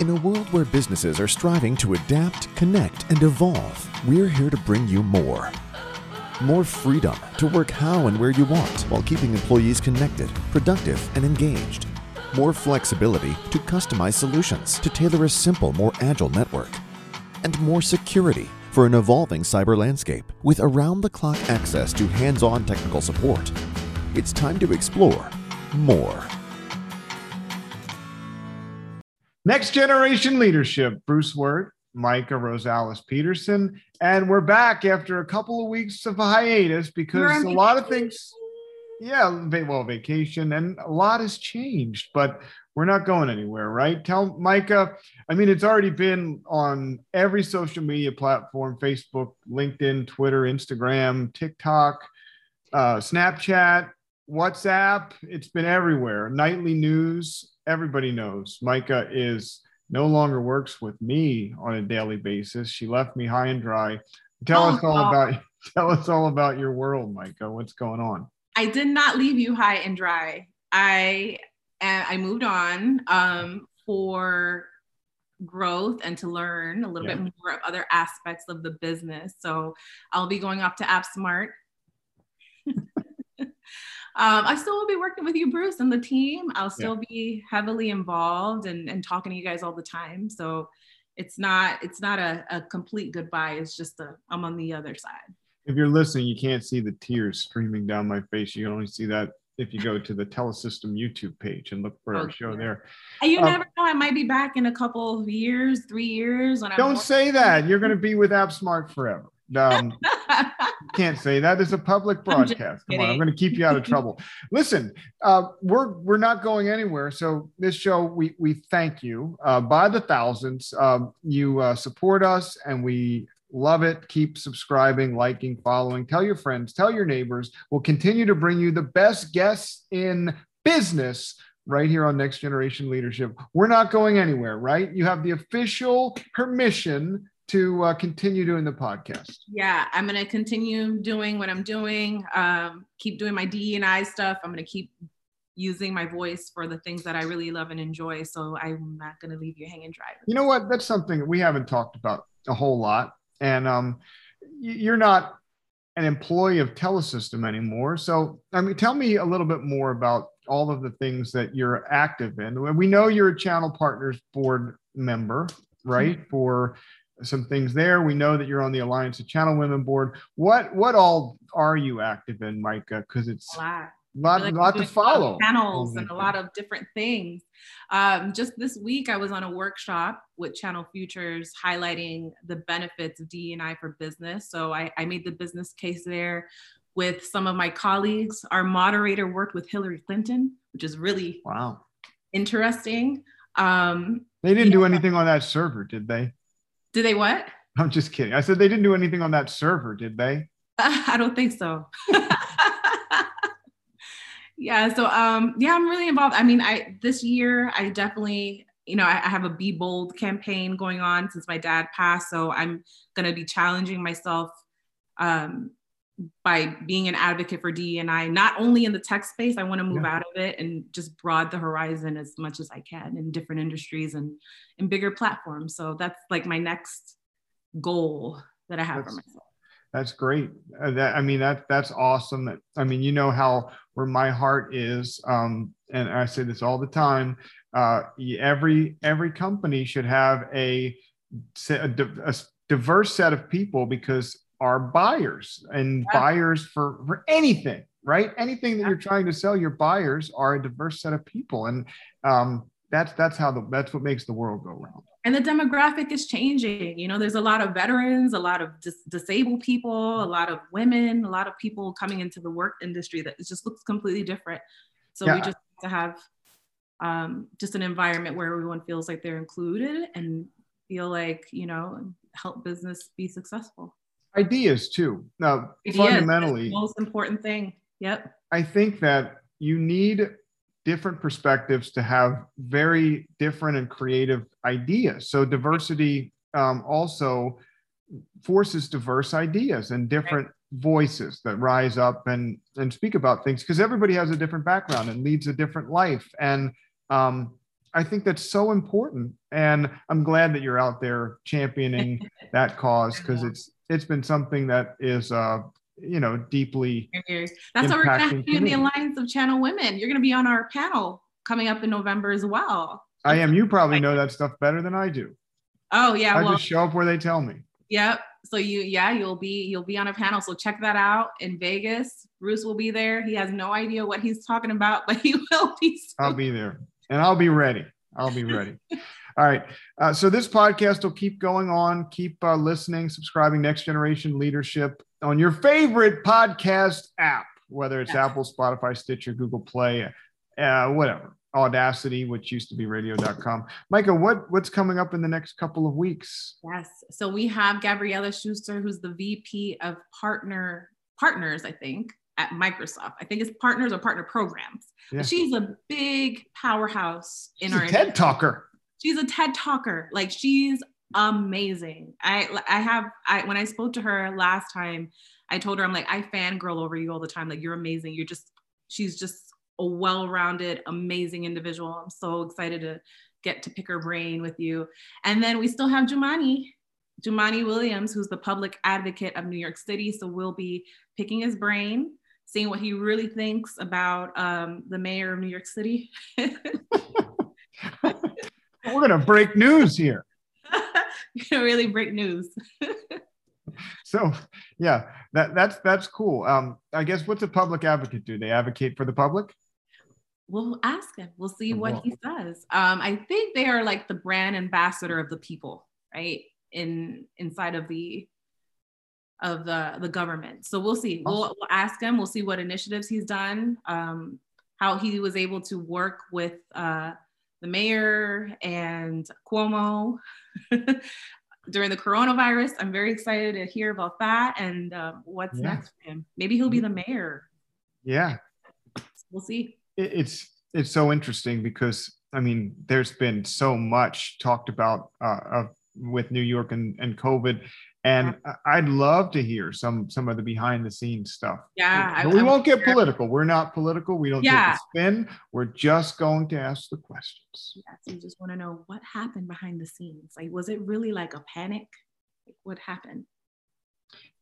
In a world where businesses are striving to adapt, connect, and evolve, we're here to bring you more. More freedom to work how and where you want while keeping employees connected, productive, and engaged. More flexibility to customize solutions to tailor a simple, more agile network. And more security for an evolving cyber landscape with around the clock access to hands on technical support. It's time to explore more. Next generation leadership, Bruce Wirt, Mayka Rosales Peterson. And we're back after a couple of weeks of a hiatus because a lot of things, yeah, well, vacation and a lot has changed, but we're not going anywhere, right? Tell Mayka, I mean, it's already been on every social media platform Facebook, LinkedIn, Twitter, Instagram, TikTok, uh, Snapchat, WhatsApp. It's been everywhere. Nightly news everybody knows Mayka is no longer works with me on a daily basis. She left me high and dry. Tell oh, us all God. about tell us all about your world, Mayka. What's going on? I did not leave you high and dry. I I moved on um, for growth and to learn a little yeah. bit more of other aspects of the business. So I'll be going off to AppSmart um, I still will be working with you, Bruce, and the team. I'll still yeah. be heavily involved and, and talking to you guys all the time. So it's not it's not a, a complete goodbye. It's just a I'm on the other side. If you're listening, you can't see the tears streaming down my face. You can only see that if you go to the Telesystem YouTube page and look for oh, our show there. You um, never know. I might be back in a couple of years, three years. When don't I'm say that. You're going to be with AppSmart forever. Um, can't say that. A public broadcast. Come on, I'm going to keep you out of trouble. Listen, uh, we're we're not going anywhere. So this show, we we thank you uh, by the thousands. Um, you uh, support us, and we love it. Keep subscribing, liking, following. Tell your friends. Tell your neighbors. We'll continue to bring you the best guests in business right here on Next Generation Leadership. We're not going anywhere, right? You have the official permission to uh, continue doing the podcast? Yeah, I'm going to continue doing what I'm doing. Um, keep doing my DE and I stuff. I'm going to keep using my voice for the things that I really love and enjoy. So I'm not going to leave you hanging dry. You know what? That's something we haven't talked about a whole lot. And um, you're not an employee of Telesystem anymore. So, I mean, tell me a little bit more about all of the things that you're active in. We know you're a channel partners board member, right? Mm-hmm. For some things there. We know that you're on the Alliance of Channel Women board. What what all are you active in, Mayka? Because it's a lot, lot, like lot to follow. Channels and a lot of different things. Um, just this week, I was on a workshop with Channel Futures highlighting the benefits of DE&I for business. So I, I made the business case there with some of my colleagues. Our moderator worked with Hillary Clinton, which is really wow interesting. Um, they didn't do anything on that server, did they? Did they what? I'm just kidding. I said they didn't do anything on that server, did they? I don't think so. yeah. So um, yeah, I'm really involved. I mean, I this year I definitely, you know, I, I have a Be Bold campaign going on since my dad passed. So I'm gonna be challenging myself um, by being an advocate for DE&I, not only in the tech space, I want to move yeah. out of it and just broad the horizon as much as I can in different industries and in bigger platforms. So that's like my next goal that I have that's, for myself. That's great. Uh, that, I mean, that that's awesome. I mean, you know how where my heart is, um, and I say this all the time. Uh, every every company should have a, a, a diverse set of people because are buyers and yeah. buyers for, for anything, right? Anything that you're trying to sell, your buyers are a diverse set of people. And um, that's that's how the that's what makes the world go round. And the demographic is changing. You know, there's a lot of veterans, a lot of dis- disabled people, a lot of women, a lot of people coming into the work industry that just looks completely different. So yeah. we just have to have um, just an environment where everyone feels like they're included and feel like you know help business be successful ideas too. Now, ideas, fundamentally, most important thing. Yep. I think that you need different perspectives to have very different and creative ideas. So diversity um, also forces diverse ideas and different right. voices that rise up and and speak about things because everybody has a different background and leads a different life and um, I think that's so important, and I'm glad that you're out there championing that cause because it's it's been something that is uh, you know deeply. That's what we're gonna have you in the Alliance of Channel Women. You're gonna be on our panel coming up in November as well. I am. You probably know that stuff better than I do. Oh yeah. I well, just show up where they tell me. Yep. So you yeah, you'll be you'll be on a panel. So check that out in Vegas. Bruce will be there. He has no idea what he's talking about, but he will be. Soon. I'll be there. And I'll be ready. I'll be ready. All right. Uh, so this podcast will keep going on. Keep uh, listening, subscribing. Next Generation Leadership on your favorite podcast app, whether it's Apple, Spotify, Stitcher, Google Play, uh, whatever. Audacy, which used to be radio.com. Mayka, what, what's coming up in the next couple of weeks? Yes. So we have Gavriella Schuster, who's the VP of partner partners, I think, at Microsoft. I think it's partners or partner programs. Yeah. She's a big powerhouse in she's our TED talker. She's a TED talker. Like she's amazing. I I have I when I spoke to her last time, I told her I'm like I fangirl over you all the time. Like you're amazing. You're just she's just a well-rounded, amazing individual. I'm so excited to get to pick her brain with you. And then we still have Jumaane, Jumaane Williams, who's the public advocate of New York City. So we'll be picking his brain, seeing what he really thinks about um, the mayor of New York City. We're gonna break news here. You can really break news. so yeah, that that's that's cool. Um, I guess what's a public advocate do? They advocate for the public? we'll ask him. We'll see what he says. Um, I think they are like the brand ambassador of the people, right? In inside of the of the the government. So we'll see. We'll, we'll ask him. We'll see what initiatives he's done. Um, how he was able to work with uh, the mayor and Cuomo during the coronavirus. I'm very excited to hear about that and uh, what's yeah. next for him. Maybe he'll be the mayor. Yeah. We'll see it's it's so interesting because I mean, there's been so much talked about uh, of, with New York and, and COVID, and I'd love to hear some some of the behind the scenes stuff. Yeah, but we I'm won't sure. get political. We're not political. We don't yeah. take a spin. We're just going to ask the questions. Yeah, so you just want to know what happened behind the scenes. Like, was it really like a panic? Like, what happened?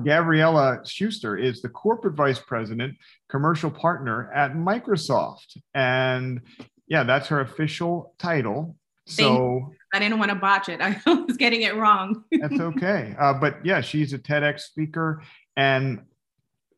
Gavriella Schuster is the corporate vice president, commercial partner at Microsoft. And yeah, that's her official title. So I didn't want to botch it. I was getting it wrong. that's okay. Uh, but yeah, she's a TEDx speaker and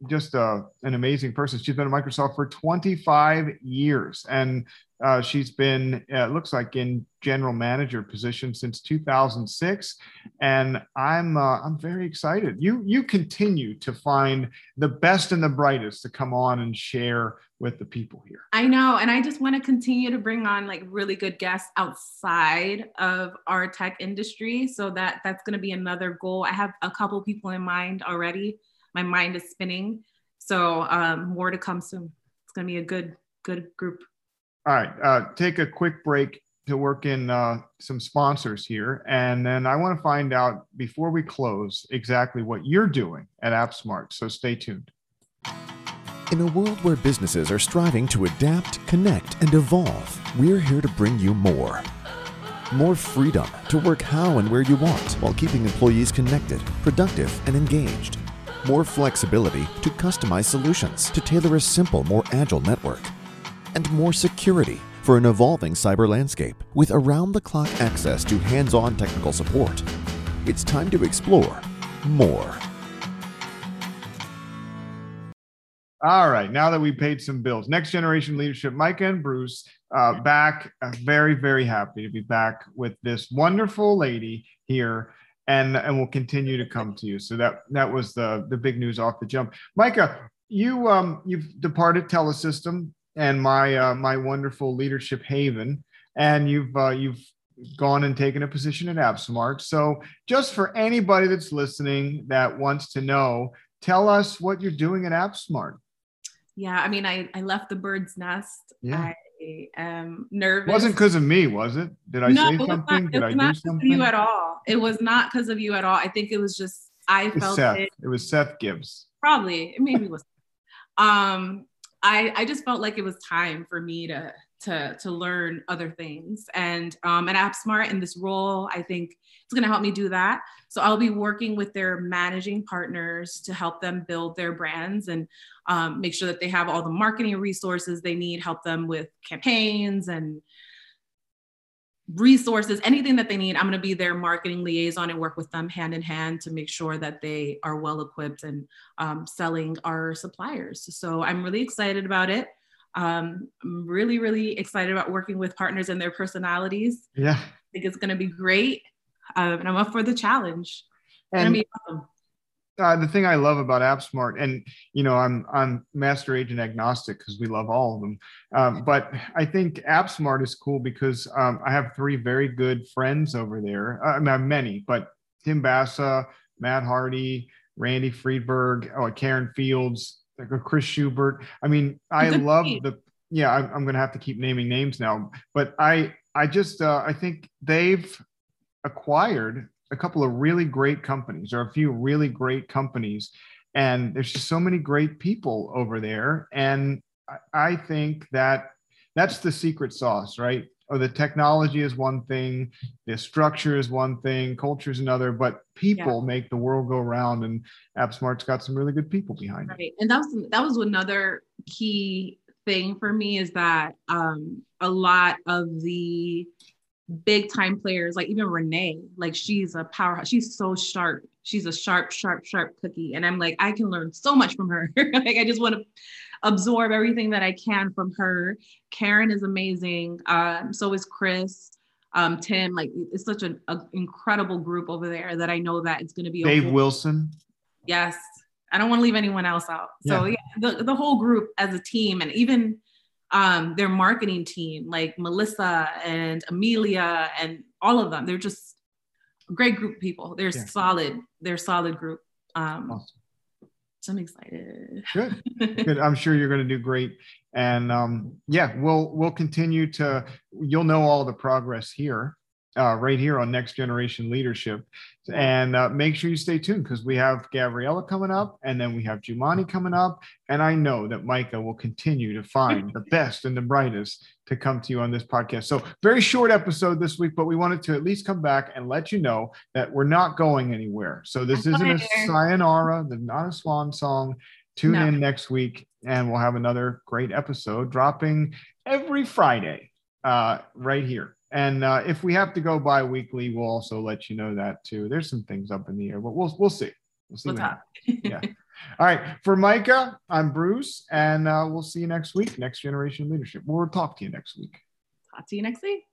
just uh, an amazing person. She's been at Microsoft for 25 years. And uh, she's been, uh, looks like, in general manager position since 2006, and I'm uh, I'm very excited. You you continue to find the best and the brightest to come on and share with the people here. I know, and I just want to continue to bring on like really good guests outside of our tech industry. So that that's going to be another goal. I have a couple people in mind already. My mind is spinning. So um, more to come soon. It's going to be a good good group. All right, uh, take a quick break to work in uh, some sponsors here. And then I want to find out before we close exactly what you're doing at AppSmart. So stay tuned. In a world where businesses are striving to adapt, connect, and evolve, we're here to bring you more. More freedom to work how and where you want while keeping employees connected, productive, and engaged. More flexibility to customize solutions to tailor a simple, more agile network and more security for an evolving cyber landscape with around the clock access to hands on technical support. It's time to explore more. All right, now that we paid some bills, next generation leadership, Mike and Bruce, uh, back. Uh, very, very happy to be back with this wonderful lady here, and and we'll continue to come to you. So that that was the the big news off the jump. Mayka, you um you've departed Telesystem and my uh, my wonderful leadership haven, and you've uh, you've gone and taken a position at AppSmart. So, just for anybody that's listening that wants to know, tell us what you're doing at AppSmart. Yeah, I mean, I I left the bird's nest. Yeah. I am nervous. It wasn't because of me, was it? Did I no, say something? Not, Did I do something? You at all? It was not because of you at all. I think it was just I felt Seth. it. It was Seth Gibbs. Probably, it maybe was. Um, I I just felt like it was time for me to to to learn other things. And um, at AppSmart in this role, I think it's going to help me do that. So I'll be working with their managing partners to help them build their brands and um, make sure that they have all the marketing resources they need, help them with campaigns and resources, anything that they need. I'm going to be their marketing liaison and work with them hand in hand to make sure that they are well equipped and um, selling our suppliers. So I'm really excited about it. Um, I'm really, really excited about working with partners and their personalities. Yeah. I think it's going to be great. Uh, and I'm up for the challenge. And awesome. Uh, the thing I love about AppSmart, and you know, I'm I'm master agent agnostic because we love all of them. Um, but I think AppSmart is cool because um, I have three very good friends over there. Uh, I mean, many, but Tim Bassa, Matt Hardy, Randy Friedberg, oh, Karen Fields, Chris Schubert. I mean, I love the. Yeah, I'm, I'm going to have to keep naming names now, but I I just uh, I think they've acquired a couple of really great companies or a few really great companies and there's just so many great people over there and i think that that's the secret sauce right or oh, the technology is one thing the structure is one thing culture is another but people yeah. make the world go round and appsmart's got some really good people behind right. it and that was that was another key thing for me is that um, a lot of the big time players, like even Renee, like she's a powerhouse. She's so sharp. She's a sharp, sharp, sharp cookie. And I'm like, I can learn so much from her. like I just want to absorb everything that I can from her. Karen is amazing. Um, so is Chris. Um, Tim, like it's such an incredible group over there that I know that it's going to be. Dave Wilson. Yes, I don't want to leave anyone else out. So yeah, yeah the, the whole group as a team, and even um, their marketing team, like Melissa and Amelia and all of them. They're just a great group of people. They're yeah. solid. They're solid group. Um, awesome. So I'm excited. Good. Good. I'm sure you're going to do great. And um, yeah, we'll we'll continue to. You'll know all the progress here uh, right here on Next Generation Leadership. And uh, make sure you stay tuned because we have Gavriella coming up and then we have Jumaane coming up. And I know that Mayka will continue to find the best and the brightest to come to you on this podcast. So, very short episode this week, but we wanted to at least come back and let you know that we're not going anywhere. So, this isn't a sayonara, there's not a swan song. Tune no. in next week and we'll have another great episode dropping every Friday uh, right here and uh, if we have to go bi-weekly, we'll also let you know that too. There's some things up in the air, but we'll we'll see. We'll see. yeah. All right. For Mayka, I'm Bruce, and uh, we'll see you next week. Next Generation Leadership. We'll talk to you next week. Talk to you next week.